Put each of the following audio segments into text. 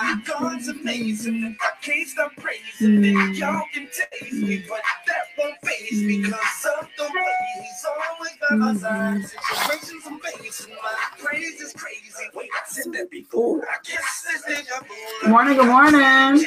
my God's amazing. I can't stop praising it. Hmm. Y'all can taste me, hmm. but that won't phase me hmm. because of the way He's always by my side. Situations amazing, my praise is crazy. Wait, I said that before. I guess this deja vu. Good morning, good morning.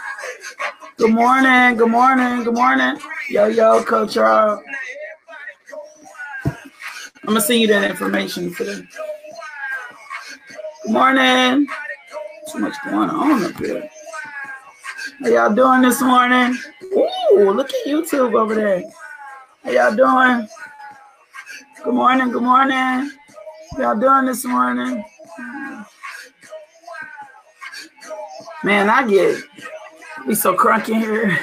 Good morning, good morning, good morning. Yo, yo, Coach Rob. I'm gonna send you that information today. Good morning. Too much going on up here. How y'all doing this morning? Ooh, look at YouTube over there. How y'all doing? Good morning, good morning. How y'all doing this morning? Man, I get be so crunky here.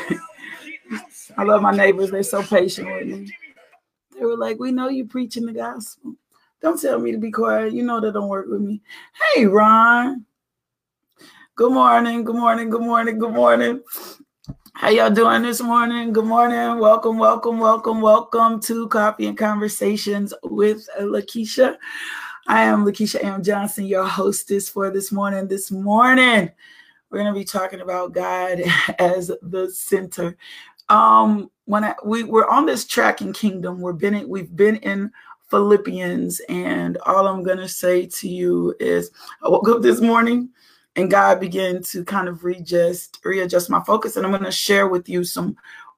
I love my neighbors. They're so patient with me. They were like, "We know you preaching the gospel. Don't tell me to be quiet. You know that don't work with me." Hey, Ron. Good morning. Good morning. Good morning. Good morning. How y'all doing this morning? Good morning. Welcome, welcome, welcome, welcome to Coffee and Conversations with Lakeisha. I am Lakeisha M. Johnson, your hostess for this morning. This morning, we're going to be talking about God as the center. Um, when I, we we're on this tracking kingdom, we've been in, we've been in Philippians, and all I'm going to say to you is, I woke up this morning and God began to kind of readjust readjust my focus. And I'm going to share with you some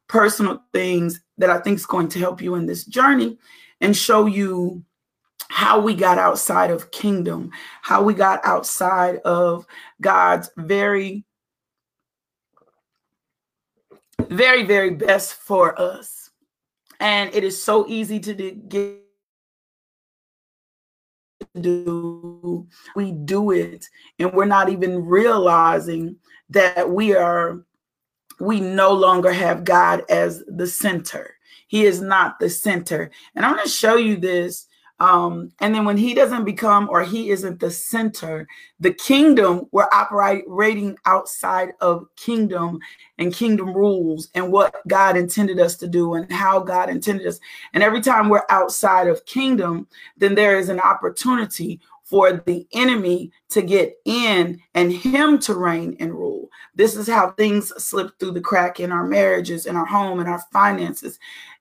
personal things that I think is going to help you in this journey and show you how we got outside of kingdom, how we got outside of God's very, very, very best for us. And it is so easy to get do, we do it, and we're not even realizing that we are, we no longer have God as the center. He is not the center. And I'm going to show you this um, and then when he doesn't become or he isn't the center, the kingdom, we're operating outside of kingdom and kingdom rules and what God intended us to do and how God intended us. And every time we're outside of kingdom, then there is an opportunity for the enemy to get in and him to reign and rule. This is how things slip through the crack in our marriages, in our home, in our finances.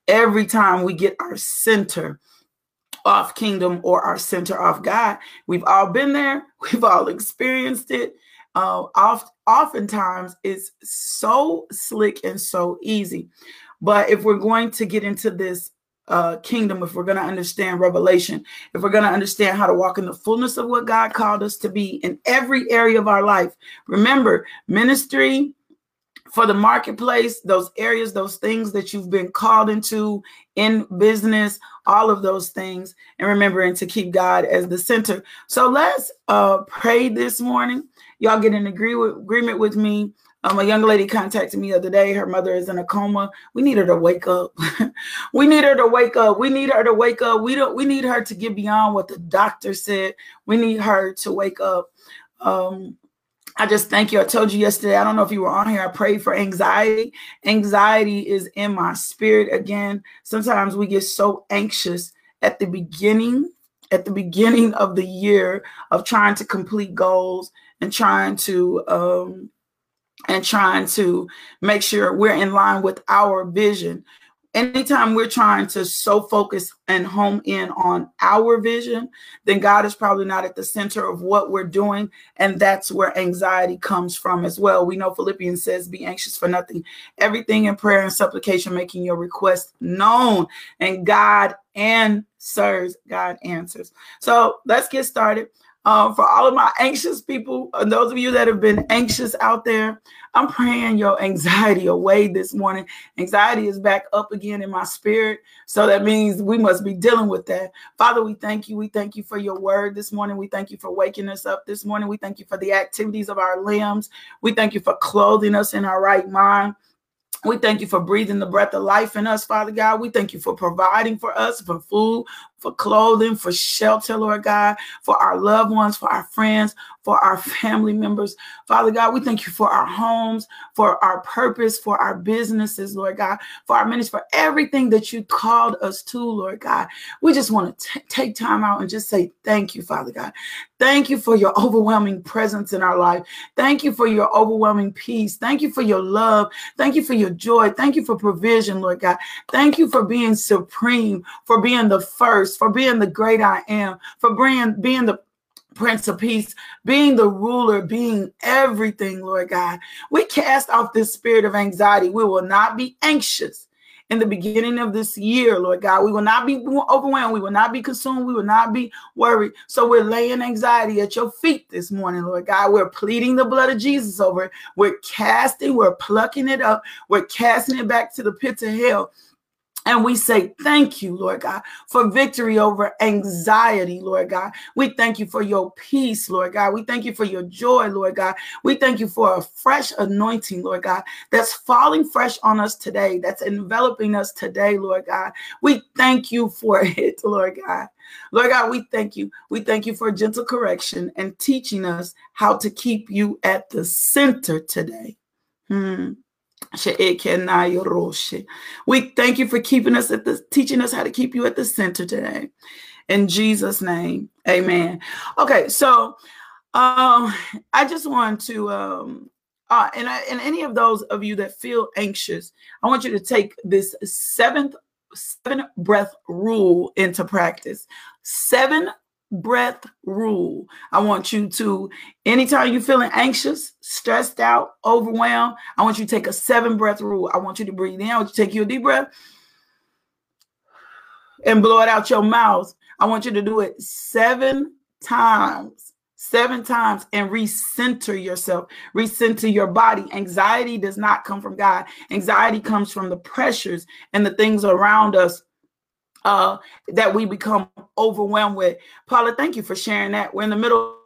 Every time we get our center off kingdom or our center off God. We've all been there. We've all experienced it. Uh, oft, oftentimes it's so slick and so easy. But if we're going to get into this uh, kingdom, if we're going to understand revelation, if we're going to understand how to walk in the fullness of what God called us to be in every area of our life, remember ministry, for the marketplace, those areas, those things that you've been called into in business, all of those things, and remembering to keep God as the center. So let's uh, pray this morning. Y'all get in agree with, agreement with me. Um, a young lady contacted me the other day. Her mother is in a coma. We need her to wake up. we need her to wake up. We need her to wake up. We don't. We need her to get beyond what the doctor said. We need her to wake up. Um, I just thank you. I told you yesterday, I don't know if you were on here, I prayed for anxiety. Anxiety is in my spirit again. Sometimes we get so anxious at the beginning, at the beginning of the year of trying to complete goals and trying to um and trying to make sure we're in line with our vision. Anytime we're trying to so focus and home in on our vision, then God is probably not at the center of what we're doing. And that's where anxiety comes from as well. We know Philippians says, Be anxious for nothing, everything in prayer and supplication, making your request known. And God answers, God answers. So let's get started. Um, for all of my anxious people, and those of you that have been anxious out there, I'm praying your anxiety away this morning. Anxiety is back up again in my spirit. So that means we must be dealing with that. Father, we thank you. We thank you for your word this morning. We thank you for waking us up this morning. We thank you for the activities of our limbs. We thank you for clothing us in our right mind. We thank you for breathing the breath of life in us, Father God. We thank you for providing for us, for food, for clothing, for shelter, Lord God, for our loved ones, for our friends, for our family members. Father God, we thank you for our homes, for our purpose, for our businesses, Lord God, for our ministry, for everything that you called us to, Lord God. We just want to take time out and just say thank you, Father God. Thank you for your overwhelming presence in our life. Thank you for your overwhelming peace. Thank you for your love. Thank you for your joy. Thank you for provision, Lord God. Thank you for being supreme, for being the first, for being the great I am, for being, being the Prince of Peace, being the ruler, being everything, Lord God. We cast off this spirit of anxiety. We will not be anxious in the beginning of this year, Lord God. We will not be overwhelmed. We will not be consumed. We will not be worried. So we're laying anxiety at your feet this morning, Lord God. We're pleading the blood of Jesus over it. We're casting, we're plucking it up, we're casting it back to the pits of hell. And we say thank you, Lord God, for victory over anxiety, Lord God. We thank you for your peace, Lord God. We thank you for your joy, Lord God. We thank you for a fresh anointing, Lord God, that's falling fresh on us today, that's enveloping us today, Lord God. We thank you for it, Lord God. Lord God, we thank you. We thank you for gentle correction and teaching us how to keep you at the center today. Hmm. We thank you for keeping us at the teaching us how to keep you at the center today. In Jesus' name, amen. Okay, so um I just want to um uh and I, and any of those of you that feel anxious, I want you to take this seventh seven breath rule into practice. Seven breath rule. I want you to, anytime you're feeling anxious, stressed out, overwhelmed, I want you to take a seven breath rule. I want you to breathe in. I want you to take your deep breath and blow it out your mouth. I want you to do it seven times, seven times, and recenter yourself, recenter your body. Anxiety does not come from God, anxiety comes from the pressures and the things around us uh, that we become overwhelmed with. Paula, thank you for sharing that. We're in the middle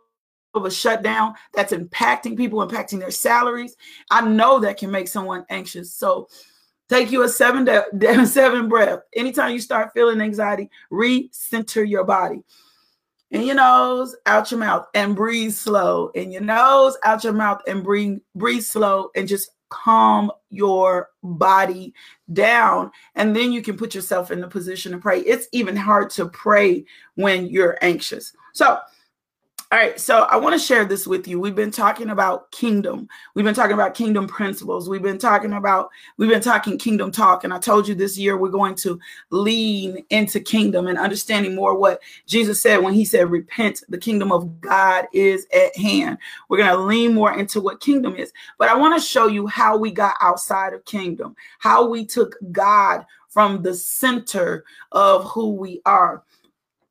of a shutdown that's impacting people, impacting their salaries. I know that can make someone anxious. So take you a seven seven breath. Anytime you start feeling anxiety, recenter your body. In your nose, out your mouth, and breathe slow. In your nose, out your mouth, and breathe breathe slow, and just calm your body down and then you can put yourself in the position to pray. It's even hard to pray when you're anxious. So all right, so I want to share this with you. We've been talking about kingdom. We've been talking about kingdom principles. We've been talking about, we've been talking kingdom talk. And I told you this year we're going to lean into kingdom and understanding more what Jesus said when he said, Repent, the kingdom of God is at hand. We're going to lean more into what kingdom is. But I want to show you how we got outside of kingdom, how we took God from the center of who we are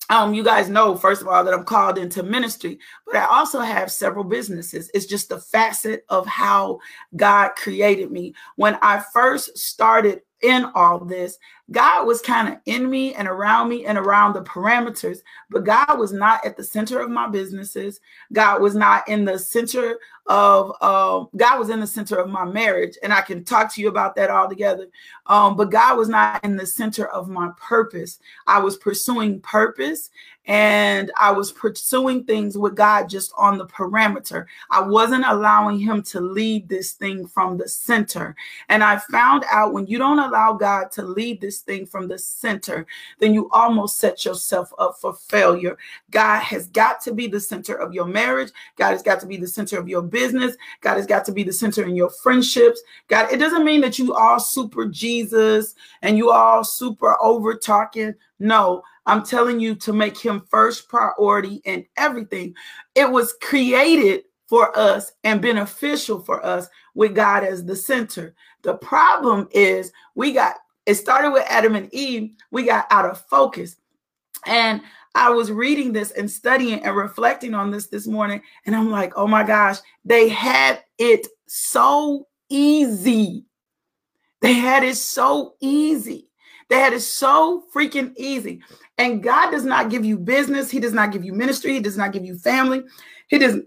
um, you guys know, first of all, that I'm called into ministry, but I also have several businesses. It's just a facet of how God created me. When I first started in all this, God was kind of in me and around me and around the parameters, but God was not at the center of my businesses. God was not in the center of uh, God was in the center of my marriage, and I can talk to you about that all together. Um, but God was not in the center of my purpose. I was pursuing purpose, and I was pursuing things with God just on the parameter. I wasn't allowing Him to lead this thing from the center. And I found out when you don't allow God to lead this thing from the center, then you almost set yourself up for failure. God has got to be the center of your marriage. God has got to be the center of your business. God has got to be the center in your friendships. God, it doesn't mean that you all super Jesus and you all super over talking. No, I'm telling you to make him first priority in everything. It was created for us and beneficial for us with God as the center. The problem is we got it started with Adam and Eve, we got out of focus. And I was reading this and studying and reflecting on this this morning, and I'm like, oh my gosh, they had it so easy. They had it so easy. They had it so freaking easy. And God does not give you business, He does not give you ministry, He does not give you family, He does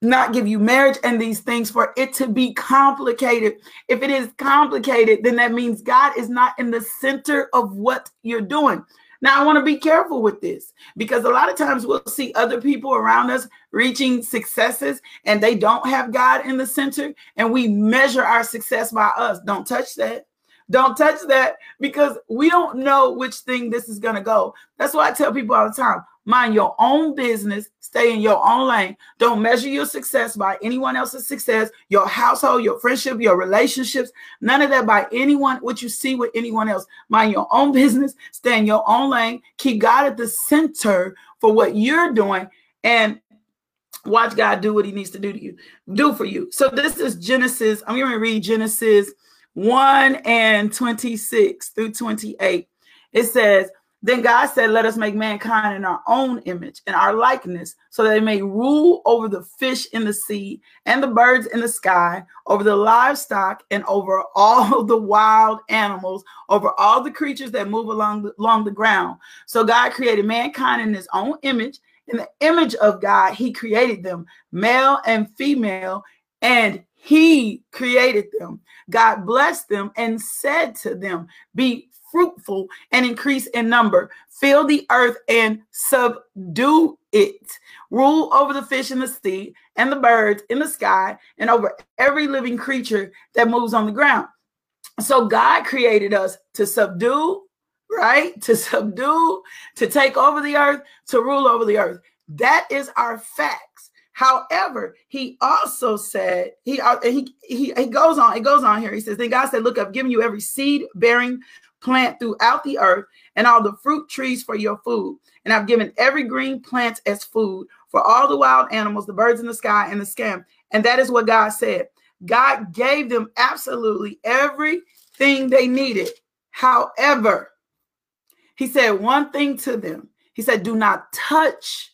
not give you marriage and these things for it to be complicated. If it is complicated, then that means God is not in the center of what you're doing. Now, I want to be careful with this because a lot of times we'll see other people around us reaching successes and they don't have God in the center, and we measure our success by us. Don't touch that. Don't touch that because we don't know which thing this is going to go. That's why I tell people all the time mind your own business, stay in your own lane. Don't measure your success by anyone else's success, your household, your friendship, your relationships, none of that by anyone, what you see with anyone else. Mind your own business, stay in your own lane, keep God at the center for what you're doing, and watch God do what he needs to do to you, do for you. So this is Genesis. I'm going to read Genesis 1 and 26 through 28. It says, Then God said, Let us make mankind in our own image and our likeness, so that they may rule over the fish in the sea and the birds in the sky, over the livestock and over all the wild animals, over all the creatures that move along the, along the ground. So God created mankind in his own image. In the image of God, he created them, male and female, and he created them. God blessed them and said to them, Be fruitful and increase in number, fill the earth and subdue it, rule over the fish in the sea and the birds in the sky, and over every living creature that moves on the ground. So God created us to subdue, right? To subdue, to take over the earth, to rule over the earth. That is our facts. However, he also said he uh, he he, he goes on. It goes on here. He says, "Then God said, Look, I've given you every seed bearing plant throughout the earth, and all the fruit trees for your food. And I've given every green plant as food for all the wild animals, the birds in the sky, and the scam." And that is what God said. God gave them absolutely everything they needed. However, He said one thing to them. He said, "Do not touch."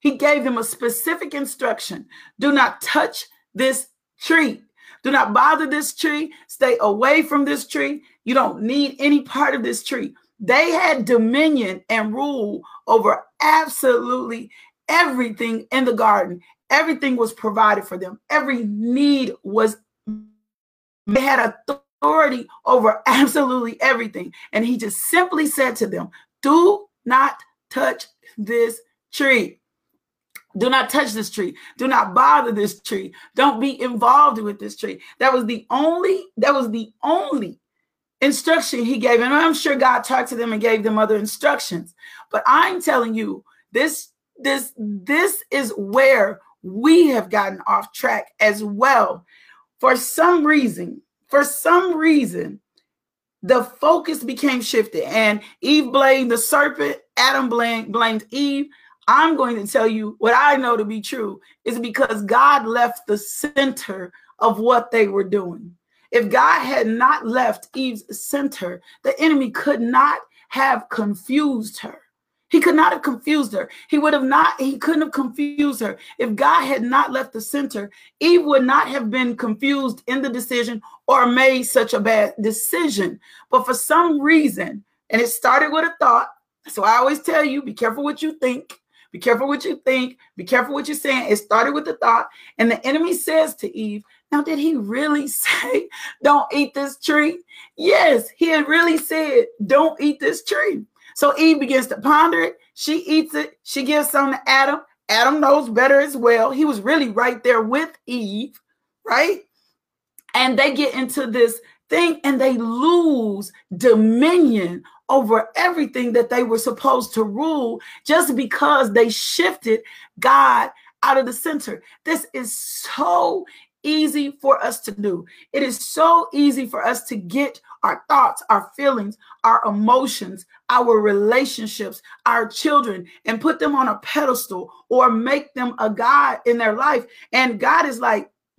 He gave them a specific instruction do not touch this tree. Do not bother this tree. Stay away from this tree. You don't need any part of this tree. They had dominion and rule over absolutely everything in the garden. Everything was provided for them. Every need was, they had authority over absolutely everything. And he just simply said to them, Do not touch this tree. Do not touch this tree. Do not bother this tree. Don't be involved with this tree. That was the only, that was the only instruction he gave. And I'm sure God talked to them and gave them other instructions. But I'm telling you, this, this, this is where we have gotten off track as well. For some reason, for some reason, the focus became shifted and Eve blamed the serpent, Adam blamed, blamed Eve. I'm going to tell you what I know to be true is because God left the center of what they were doing. If God had not left Eve's center, the enemy could not have confused her. He could not have confused her. He would have not, he couldn't have confused her. If God had not left the center, Eve would not have been confused in the decision or made such a bad decision. But for some reason, and it started with a thought. So I always tell you be careful what you think. Be careful what you think. Be careful what you're saying. It started with the thought, and the enemy says to Eve, Now, did he really say, Don't eat this tree? Yes, he had really said, Don't eat this tree. So Eve begins to ponder it. She eats it. She gives some to Adam. Adam knows better as well. He was really right there with Eve, right? And they get into this thing and they lose dominion over everything that they were supposed to rule just because they shifted God out of the center. This is so easy for us to do. It is so easy for us to get our thoughts, our feelings, our emotions, our relationships, our children, and put them on a pedestal or make them a God in their life. And God is like,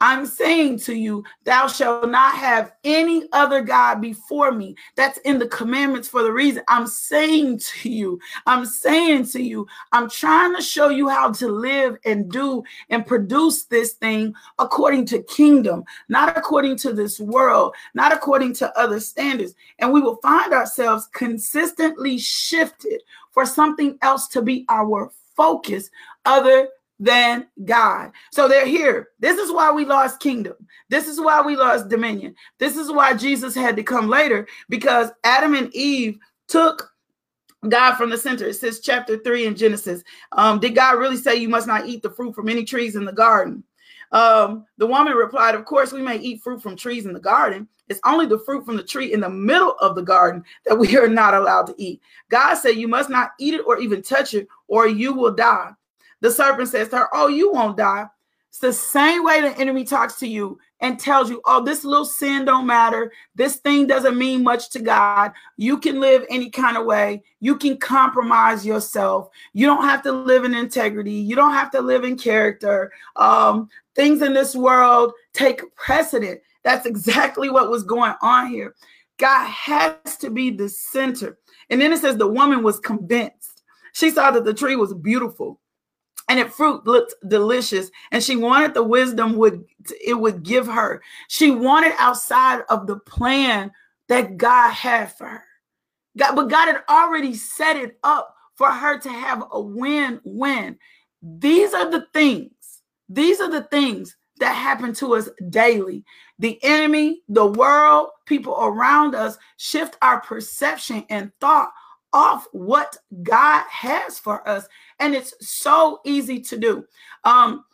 I'm saying to you, thou shalt not have any other God before me. That's in the commandments for the reason. I'm saying to you, I'm saying to you, I'm trying to show you how to live and do and produce this thing according to kingdom, not according to this world, not according to other standards. And we will find ourselves consistently shifted for something else to be our focus other than God. So they're here. This is why we lost kingdom. This is why we lost dominion. This is why Jesus had to come later because Adam and Eve took God from the center. It says chapter 3 in Genesis. Um, did God really say you must not eat the fruit from any trees in the garden? Um, the woman replied, Of course, we may eat fruit from trees in the garden. It's only the fruit from the tree in the middle of the garden that we are not allowed to eat. God said, You must not eat it or even touch it, or you will die. The serpent says to her, Oh, you won't die. It's the same way the enemy talks to you and tells you, Oh, this little sin don't matter. This thing doesn't mean much to God. You can live any kind of way. You can compromise yourself. You don't have to live in integrity. You don't have to live in character. Um, things in this world take precedent. That's exactly what was going on here. God has to be the center. And then it says the woman was convinced. She saw that the tree was beautiful and it fruit looked delicious and she wanted the wisdom would it would give her. She wanted outside of the plan that god had for her. God but god had already set it up for her to have a win-win. These are the things these are the things that happen to us daily. The enemy the world people around us shift our perception and thought off what God has for us. And it's so easy to do. Um,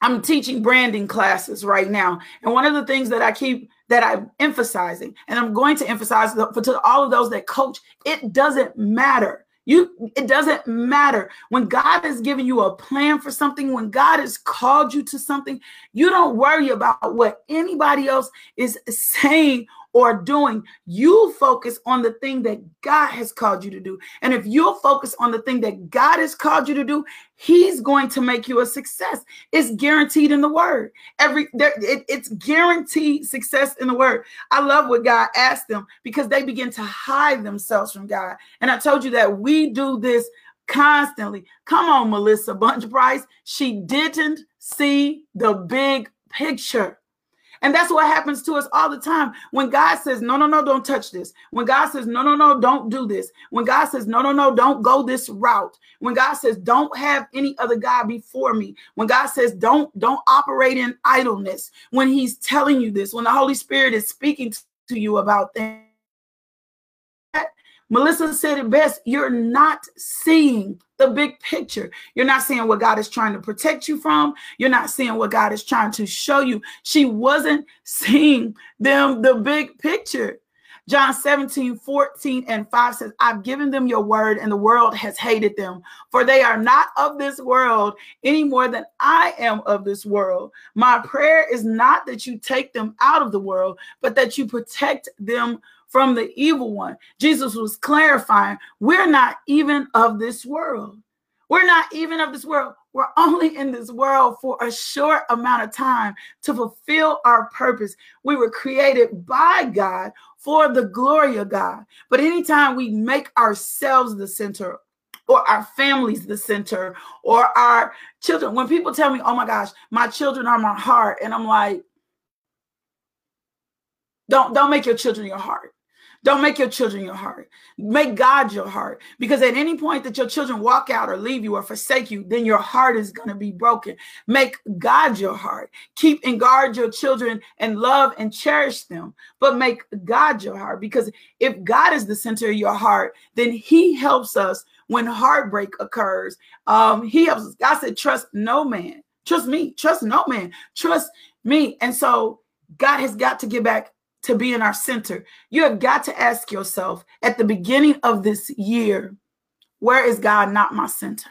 I'm teaching branding classes right now. And one of the things that I keep that I'm emphasizing, and I'm going to emphasize for to all of those that coach, it doesn't matter. You it doesn't matter when God has given you a plan for something, when God has called you to something, you don't worry about what anybody else is saying or doing, you focus on the thing that God has called you to do. And if you'll focus on the thing that God has called you to do, He's going to make you a success. It's guaranteed in the word. Every there, it, it's guaranteed success in the word. I love what God asked them because they begin to hide themselves from God. And I told you that we do this constantly. Come on, Melissa Bunch Price. She didn't see the big picture. And that's what happens to us all the time. When God says, no, no, no, don't touch this. When God says, no, no, no, don't do this. When God says, no, no, no, don't go this route. When God says, don't have any other God before me. When God says, don't, don't operate in idleness. When he's telling you this, when the Holy Spirit is speaking to you about things Melissa said it best. You're not seeing the big picture. You're not seeing what God is trying to protect you from. You're not seeing what God is trying to show you. She wasn't seeing them the big picture. John 17, 14, and 5 says, I've given them your word, and the world has hated them, for they are not of this world any more than I am of this world. My prayer is not that you take them out of the world, but that you protect them from the evil one. Jesus was clarifying, we're not even of this world. We're not even of this world. We're only in this world for a short amount of time to fulfill our purpose. We were created by God for the glory of God. But anytime we make ourselves the center, or our families the center, or our children, when people tell me, oh my gosh, my children are my heart, and I'm like, don't don't make your children your heart don't make your children your heart. Make God your heart. Because at any point that your children walk out or leave you or forsake you, then your heart is going to be broken. Make God your heart. Keep and guard your children and love and cherish them. But make God your heart. Because if God is the center of your heart, then He helps us when heartbreak occurs. Um, he helps us. God said, trust no man. Trust me. Trust no man. Trust me. And so God has got to get back to be in our center. You have got to ask yourself at the beginning of this year, Where is God not my center?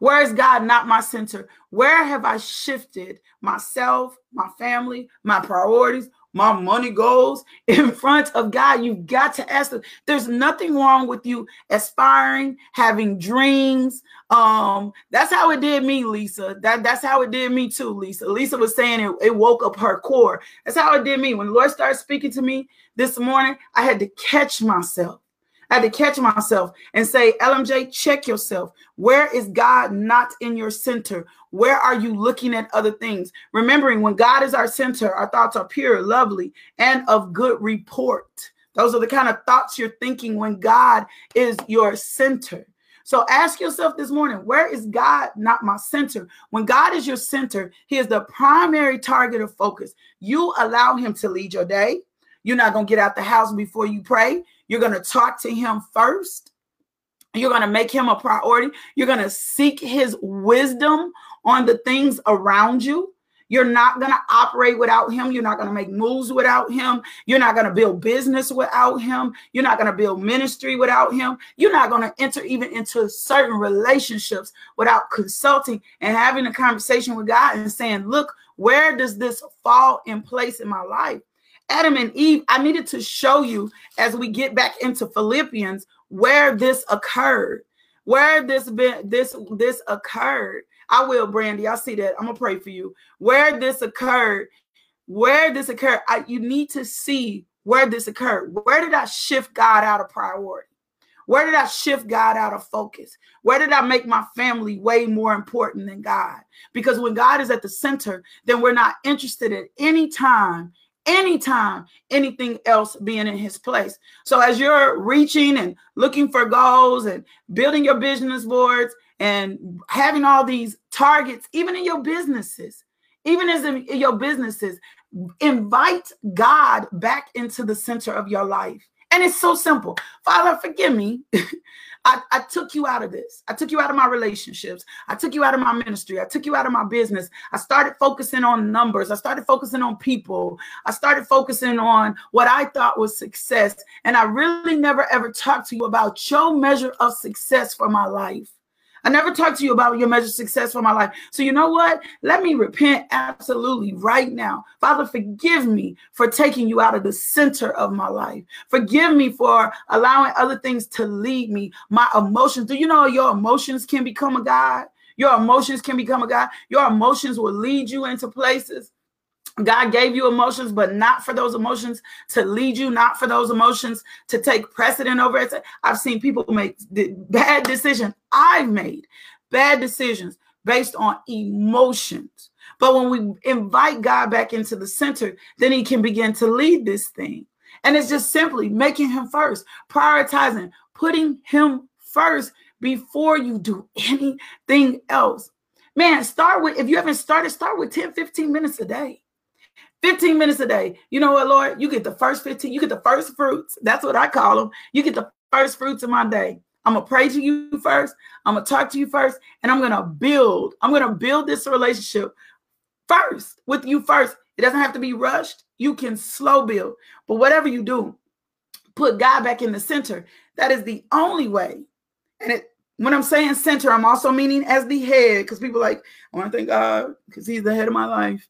Where is God not my center? Where have I shifted myself, my family, my priorities, my money goals in front of God? You've got to ask them. There's nothing wrong with you aspiring, having dreams. Um, that's how it did me, Lisa. That, that's how it did me too, Lisa. Lisa was saying it, it woke up her core. That's how it did me. When the Lord started speaking to me this morning, I had to catch myself. I had to catch myself and say, LMJ, check yourself. Where is God not in your center? Where are you looking at other things? Remembering when God is our center, our thoughts are pure, lovely, and of good report. Those are the kind of thoughts you're thinking when God is your center. So ask yourself this morning, where is God not my center? When God is your center, He is the primary target of focus. You allow Him to lead your day. You're not going to get out the house before you pray. You're going to talk to him first. You're going to make him a priority. You're going to seek his wisdom on the things around you. You're not going to operate without him. You're not going to make moves without him. You're not going to build business without him. You're not going to build ministry without him. You're not going to enter even into certain relationships without consulting and having a conversation with God and saying, Look, where does this fall in place in my life? Adam and Eve, I needed to show you as we get back into Philippians where this occurred, where this been this this occurred. I will, Brandy. I see that. I'm gonna pray for you. Where this occurred, where this occurred, I, you need to see where this occurred. Where did I shift God out of priority? Where did I shift God out of focus? Where did I make my family way more important than God? Because when God is at the center, then we're not interested at any time anytime anything else being in his place. So as you're reaching and looking for goals and building your business boards and having all these targets, even in your businesses, even as in your businesses, invite God back into the center of your life. And it's so simple. Father, forgive me. I, I took you out of this. I took you out of my relationships. I took you out of my ministry. I took you out of my business. I started focusing on numbers. I started focusing on people. I started focusing on what I thought was success. And I really never ever talked to you about your measure of success for my life. I never talked to you about your measure of success for my life. So you know what? Let me repent absolutely right now. Father, forgive me for taking you out of the center of my life. Forgive me for allowing other things to lead me. My emotions. Do you know your emotions can become a God? Your emotions can become a God. Your emotions will lead you into places God gave you emotions, but not for those emotions to lead you, not for those emotions to take precedent over it. I've seen people make bad decisions. I've made bad decisions based on emotions. But when we invite God back into the center, then he can begin to lead this thing. And it's just simply making him first, prioritizing, putting him first before you do anything else. Man, start with, if you haven't started, start with 10, 15 minutes a day. 15 minutes a day. You know what, Lord? You get the first 15, you get the first fruits. That's what I call them. You get the first fruits of my day. I'm gonna pray to you first. I'm gonna talk to you first, and I'm gonna build. I'm gonna build this relationship first with you first. It doesn't have to be rushed. You can slow build, but whatever you do, put God back in the center. That is the only way. And it, when I'm saying center, I'm also meaning as the head, because people like, oh, I want to thank God because He's the head of my life.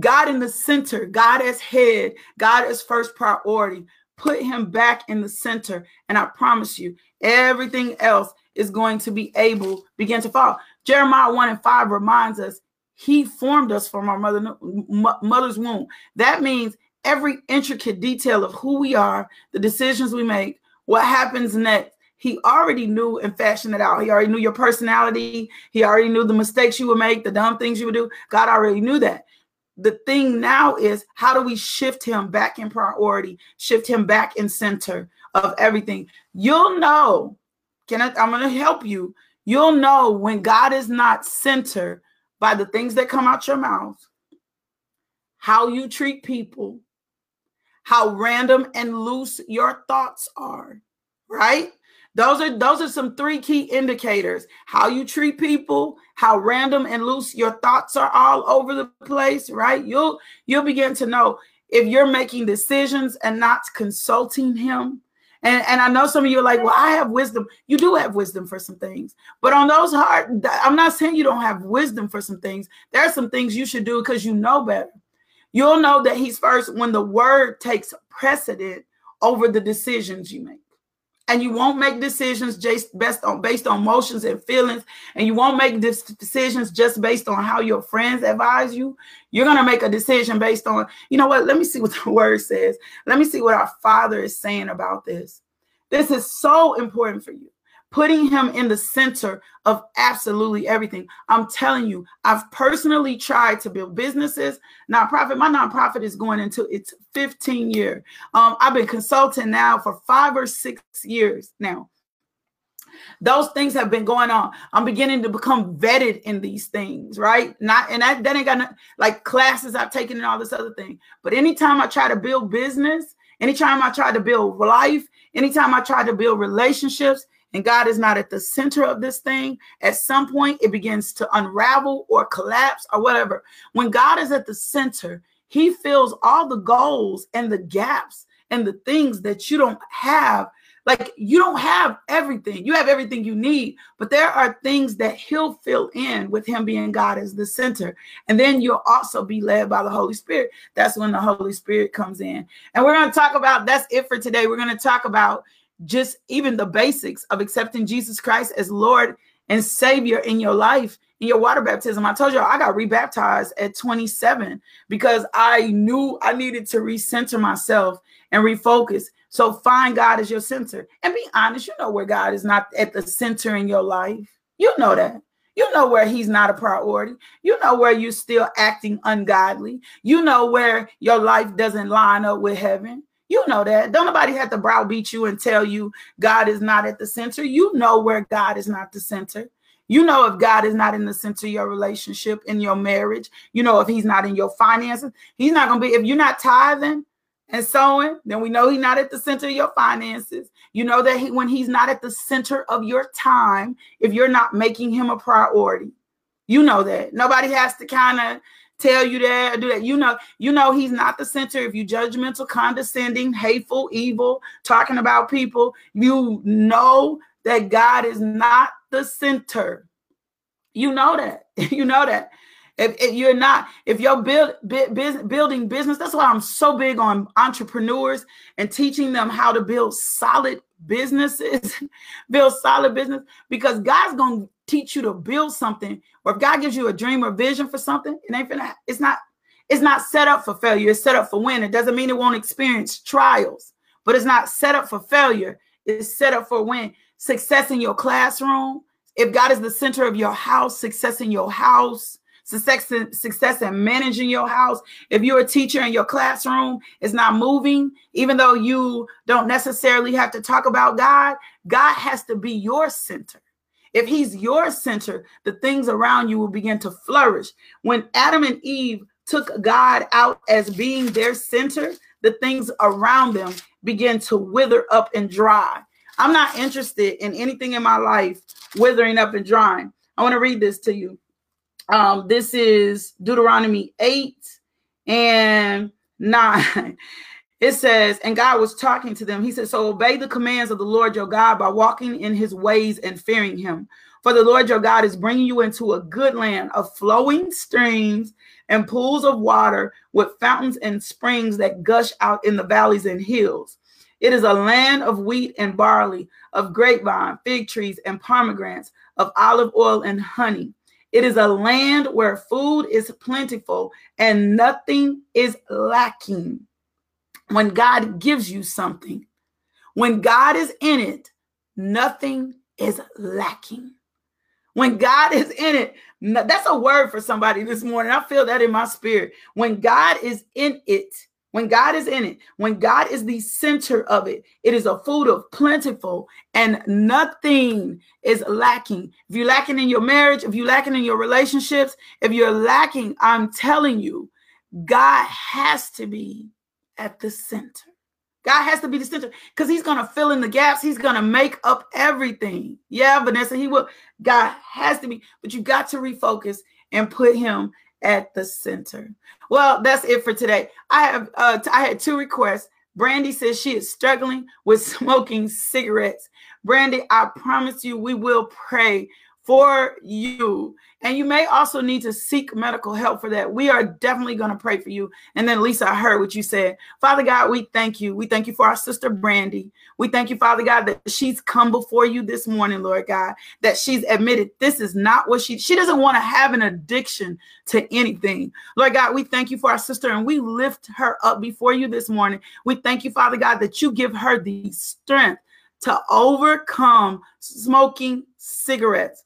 God in the center, God as head, God as first priority. Put him back in the center. And I promise you, everything else is going to be able begin to fall. Jeremiah 1 and 5 reminds us he formed us from our mother, mother's womb. That means every intricate detail of who we are, the decisions we make, what happens next. He already knew and fashioned it out. He already knew your personality. He already knew the mistakes you would make, the dumb things you would do. God already knew that the thing now is how do we shift him back in priority, shift him back in center of everything? You'll know. Can I? I'm going to help you. You'll know when God is not center by the things that come out your mouth, how you treat people, how random and loose your thoughts are, right? Those are those are some three key indicators. How you treat people, how random and loose your thoughts are all over the place, right? You'll you'll begin to know if you're making decisions and not consulting him And, and I know some of you are like, well, I have wisdom. You do have wisdom for some things. But on those hard, I'm not saying you don't have wisdom for some things. There are some things you should do because you know better. You'll know that he's first when the word takes precedent over the decisions you make and you won't make decisions just based on based on emotions and feelings. And you won't make decisions just based on how your friends advise you. You're going to make a decision based on you know what? Let me see what the word says. Let me see what our father is saying about this. This is so important for you putting him in the center of absolutely everything. I'm telling you, I've personally tried to build businesses, nonprofit. My nonprofit is going into its 15 year. Um, I've been consulting now for five or six years now. Those things have been going on. I'm beginning to become vetted in these things, right? Not and that, that ain't got no, like classes I've taken and all this other thing. But anytime I try to build business, anytime I try to build life, anytime I try to build relationships, and God is not at the center of this thing, at some point it begins to unravel or collapse or whatever. When God is at the center, He fills all the goals and the gaps and the things that you don't have. Like you don't have everything. You have everything you need, but there are things that he'll fill in with him being God as the center. And then you'll also be led by the Holy Spirit. That's when the Holy Spirit comes in. And we're going to talk about that's it for today. We're going to talk about just even the basics of accepting Jesus Christ as Lord and Savior in your life, in your water baptism. I told you I got rebaptized at 27 because I knew I needed to recenter myself and refocus. So find God as your center and be honest. You know where God is not at the center in your life. You know that. You know where he's not a priority. You know where you're still acting ungodly. You know where your life doesn't line up with heaven. You know that. Don't nobody have to browbeat you and tell you God is not at the center. You know where God is not the center. You know if God is not in the center of your relationship, in your marriage. You know if He's not in your finances. He's not going to be, if you're not tithing and sowing, then we know He's not at the center of your finances. You know that he, when He's not at the center of your time, if you're not making Him a priority, you know that. Nobody has to kind of tell you that do that. You know, you know he's not the center. If you judgmental, condescending, hateful, evil, talking about people, you know that God is not the center. You know that. you know that. If, if, you're not, if you're build, build, building business, that's why I'm so big on entrepreneurs and teaching them how to build solid businesses, build solid business, because God's going to teach you to build something, or if God gives you a dream or vision for something, it ain't finna, it's not, it's not set up for failure. It's set up for win. It doesn't mean it won't experience trials, but it's not set up for failure. It's set up for win. Success in your classroom. If God is the center of your house, success in your house, success in, success in managing your house. If you're a teacher and your classroom is not moving, even though you don't necessarily have to talk about God, God has to be your center. If he's your center, the things around you will begin to flourish. When Adam and Eve took God out as being their center, the things around them begin to wither up and dry. I'm not interested in anything in my life withering up and drying. I want to read this to you. Um, this is Deuteronomy 8 and 9. It says, and God was talking to them. He said, So obey the commands of the Lord your God by walking in his ways and fearing him. For the Lord your God is bringing you into a good land of flowing streams and pools of water with fountains and springs that gush out in the valleys and hills. It is a land of wheat and barley, of grapevine, fig trees, and pomegranates, of olive oil and honey. It is a land where food is plentiful and nothing is lacking when God gives you something, when God is in it, nothing is lacking. When God is in it, that's a word for somebody this morning. I feel that in my spirit. When God is in it, when God is in it, when God is the center of it, it is a food of plentiful and nothing is lacking. If you're lacking in your marriage, if you're lacking in your relationships, if you're lacking, I'm telling you, God has to be at the center. God has to be the center because he's going to fill in the gaps. He's going to make up everything. Yeah, Vanessa, he will. God has to be, but you got to refocus and put him at the center. Well, that's it for today. I have uh, I had two requests. Brandy says she is struggling with smoking cigarettes. Brandy, I promise you, we will pray for you. And you may also need to seek medical help for that. We are definitely going to pray for you. And then, Lisa, I heard what you said. Father God, we thank you. We thank you for our sister Brandy. We thank you, Father God, that she's come before you this morning, Lord God, that she's admitted this is not what she she doesn't want to have an addiction to anything. Lord God, we thank you for our sister and we lift her up before you this morning. We thank you, Father God, that you give her the strength to overcome smoking cigarettes.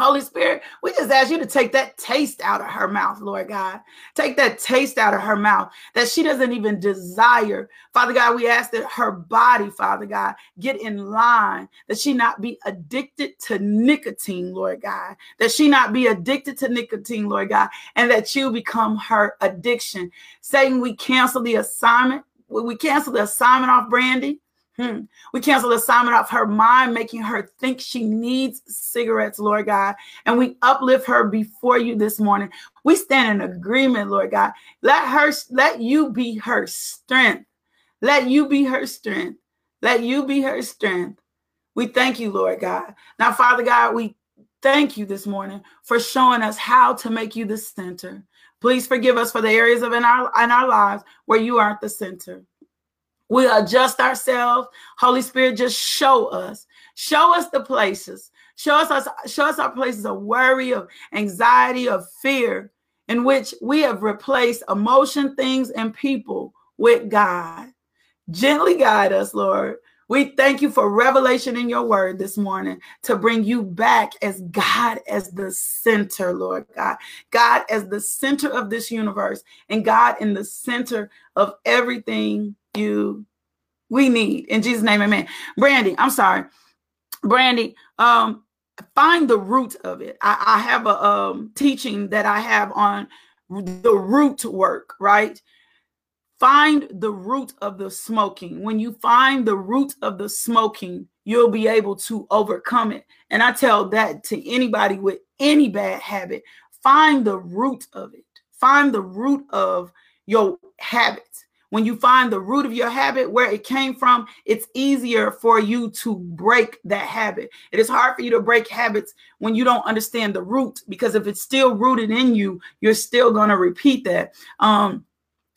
Holy Spirit, we just ask you to take that taste out of her mouth, Lord God. Take that taste out of her mouth that she doesn't even desire. Father God, we ask that her body, Father God, get in line, that she not be addicted to nicotine, Lord God, that she not be addicted to nicotine, Lord God, and that you become her addiction. Saying we cancel the assignment. We cancel the assignment off Brandy. Hmm. We cancel the assignment off her mind, making her think she needs cigarettes, Lord God. And we uplift her before you this morning. We stand in agreement, Lord God. Let her, let you be her strength. Let you be her strength. Let you be her strength. We thank you, Lord God. Now, Father God, we thank you this morning for showing us how to make you the center. Please forgive us for the areas of in our in our lives where you aren't the center. We adjust ourselves. Holy Spirit, just show us. Show us the places. Show us, show us our places of worry, of anxiety, of fear, in which we have replaced emotion, things, and people with God. Gently guide us, Lord. We thank you for revelation in your word this morning to bring you back as God as the center, Lord God. God as the center of this universe and God in the center of everything you we need. In Jesus' name, amen. Brandy, I'm sorry. Brandy, um, find the root of it. I, I have a um, teaching that I have on the root work, right? Find the root of the smoking. When you find the root of the smoking, you'll be able to overcome it. And I tell that to anybody with any bad habit find the root of it, find the root of your habit when you find the root of your habit, where it came from, it's easier for you to break that habit. It is hard for you to break habits when you don't understand the root, because if it's still rooted in you, you're still going to repeat that. Um,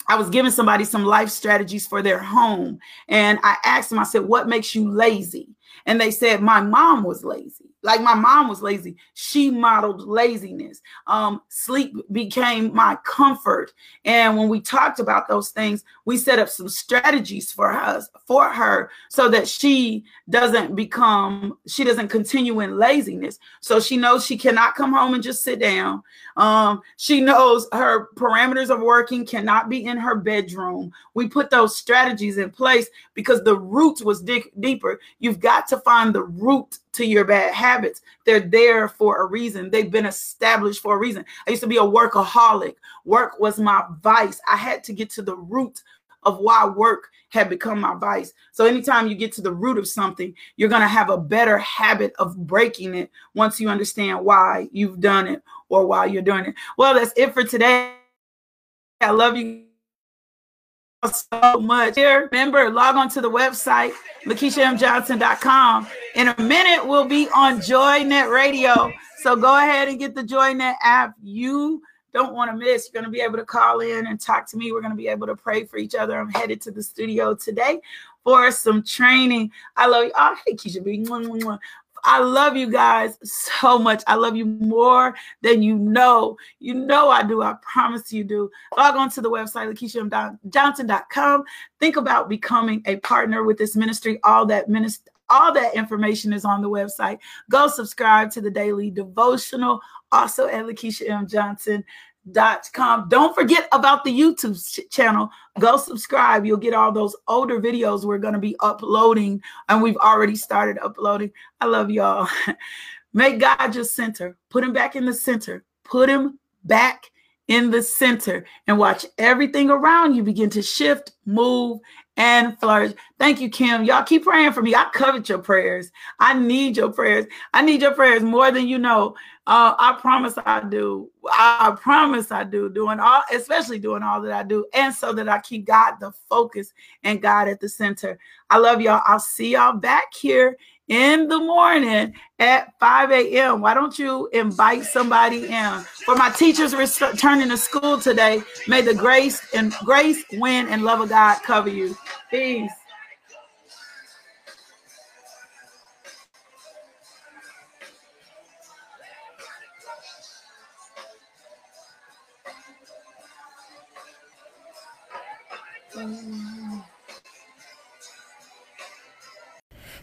I was giving somebody some life strategies for their home, and I asked them, I said, What makes you lazy? And they said, My mom was lazy. Like my mom was lazy. She modeled laziness. Um, sleep became my comfort. And when we talked about those things, we set up some strategies for us for her so that she doesn't become, she doesn't continue in laziness. So she knows she cannot come home and just sit down. Um, she knows her parameters of working cannot be in her bedroom. We put those strategies in place because the root was dig- deeper. You've got to find the root to your bad habits. They're there for a reason. They've been established for a reason. I used to be a workaholic. Work was my vice. I had to get to the root of why work had become my vice. So anytime you get to the root of something, you're going to have a better habit of breaking it once you understand why you've done it or why you're doing it. Well, that's it for today. I love you so much. Here, remember, log on to the website, LakeishaMJohnson.com. In a minute, we'll be on JoyNet Radio. So go ahead and get the JoyNet app. You don't want to miss. You're going to be able to call in and talk to me. We're going to be able to pray for each other. I'm headed to the studio today for some training. I love you. Oh, hey, Keisha B. I love you guys so much. I love you more than you know. You know I do. I promise you do. Log on to the website, LakeishaJohnson.com. Think about becoming a partner with this ministry. All that ministry all that information is on the website. Go subscribe to the daily devotional, also at Lakeisha Dot com. Don't forget about the YouTube channel. Go subscribe. You'll get all those older videos we're going to be uploading, and we've already started uploading. I love y'all. Make God your center. Put him back in the center. Put him back in the center and watch everything around you begin to shift, move, and flourish. Thank you, Kim. Y'all keep praying for me. I covet your prayers. I need your prayers. I need your prayers more than you know. Uh, I promise I do. I promise I do. Doing all, especially doing all that I do, and so that I keep God the focus and God at the center. I love y'all. I'll see y'all back here in the morning at 5 a.m. Why don't you invite somebody in? For my teachers returning to school today, may the grace and grace, win, and love of God cover you. Peace.